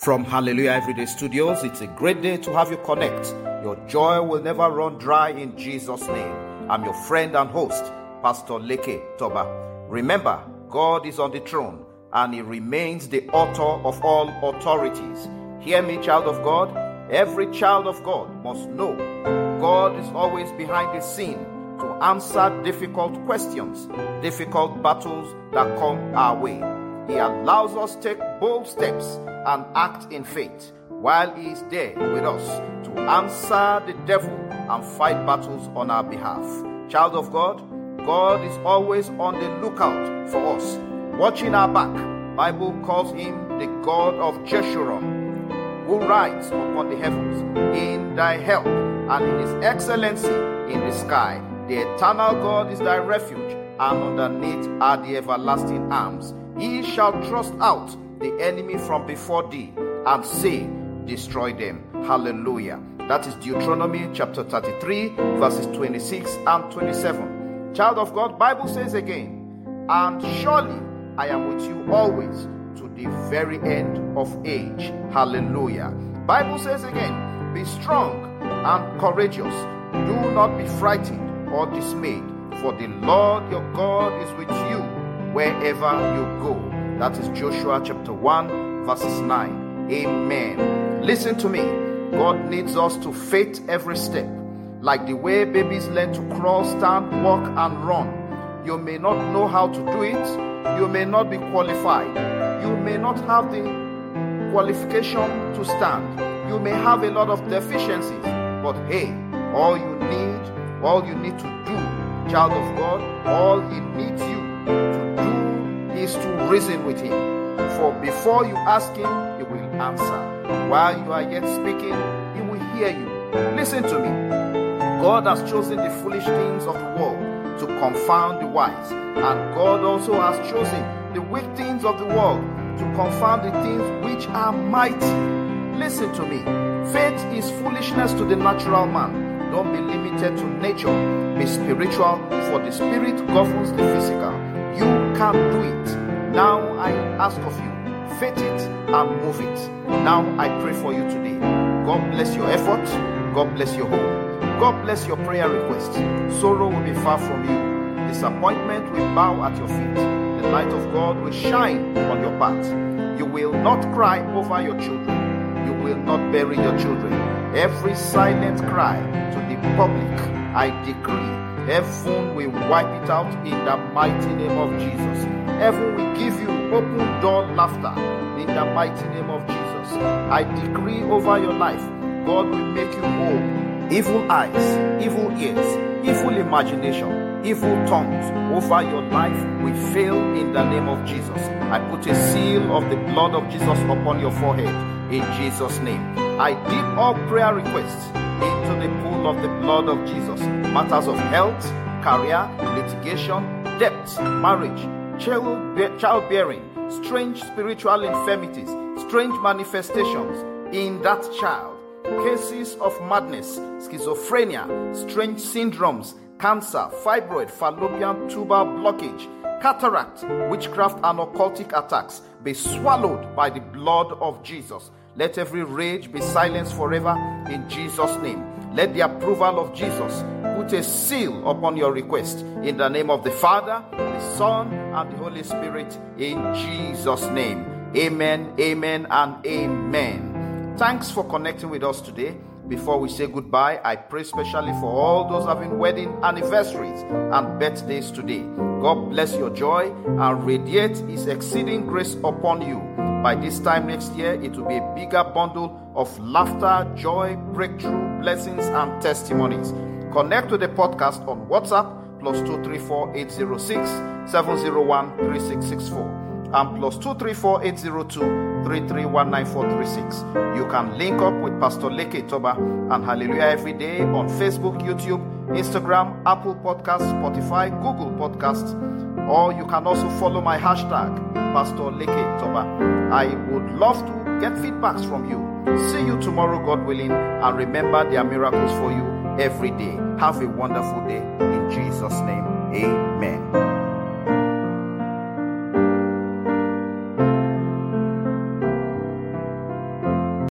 From Hallelujah Everyday Studios, it's a great day to have you connect. Your joy will never run dry in Jesus' name. I'm your friend and host, Pastor Leke Toba. Remember, God is on the throne and He remains the author of all authorities. Hear me, child of God. Every child of God must know God is always behind the scene to answer difficult questions, difficult battles that come our way. He allows us take bold steps and act in faith while He is there with us to answer the devil and fight battles on our behalf. Child of God, God is always on the lookout for us, watching our back. Bible calls him the God of Jeshurun, who rides upon the heavens in thy help and in his excellency in the sky. The eternal God is thy refuge, and underneath are the everlasting arms. He shall thrust out the enemy from before thee and say, Destroy them. Hallelujah. That is Deuteronomy chapter 33, verses 26 and 27. Child of God, Bible says again, and surely I am with you always to the very end of age. Hallelujah. Bible says again, be strong and courageous. Do not be frightened or dismayed, for the Lord your God is with you wherever you go. That is Joshua chapter 1, verses 9. Amen. Listen to me. God needs us to faith every step. Like the way babies learn to crawl, stand, walk, and run. You may not know how to do it. You may not be qualified. You may not have the qualification to stand. You may have a lot of deficiencies. But hey, all you need, all you need to do, child of God, all He needs you to is to reason with Him. For before you ask Him, He will answer. While you are yet speaking, He will hear you. Listen to me. God has chosen the foolish things of the world to confound the wise, and God also has chosen the weak things of the world to confound the things which are mighty. Listen to me. Faith is foolishness to the natural man. Don't be limited to nature. Be spiritual, for the spirit governs the physical. Can do it. Now I ask of you, faith it and move it. Now I pray for you today. God bless your effort. God bless your hope. God bless your prayer request. Sorrow will be far from you. Disappointment will bow at your feet. The light of God will shine on your path. You will not cry over your children. You will not bury your children. Every silent cry to the public, I decree, heaven will wipe it out in the mighty name of Jesus. Heaven will give you open door laughter in the mighty name of Jesus. I decree over your life, God will make you whole evil eyes, evil ears, evil imagination, evil tongues over your life will fail in the name of Jesus. I put a seal of the blood of Jesus upon your forehead in Jesus' name. I dip all prayer requests into the pool of the blood of Jesus. Matters of health, career, litigation, debt, marriage, child, childbearing, strange spiritual infirmities, strange manifestations in that child cases of madness, schizophrenia, strange syndromes, cancer, fibroid, fallopian tubal blockage, cataract, witchcraft, and occultic attacks be swallowed by the blood of Jesus. Let every rage be silenced forever in Jesus' name. Let the approval of Jesus put a seal upon your request in the name of the Father, the Son, and the Holy Spirit in Jesus' name. Amen, amen, and amen. Thanks for connecting with us today. Before we say goodbye, I pray specially for all those having wedding anniversaries and birthdays today. God bless your joy and radiate His exceeding grace upon you. By this time next year, it will be a bigger bundle of laughter, joy, breakthrough, blessings, and testimonies. Connect to the podcast on WhatsApp plus 234 806 701 3664 and plus 234 802 3319436. You can link up with Pastor Leke Toba and Hallelujah every day on Facebook, YouTube, Instagram, Apple Podcasts, Spotify, Google Podcasts, or you can also follow my hashtag, Pastor Leke Toba. I would love to get feedbacks from you. See you tomorrow, God willing, and remember there are miracles for you every day. Have a wonderful day. In Jesus' name.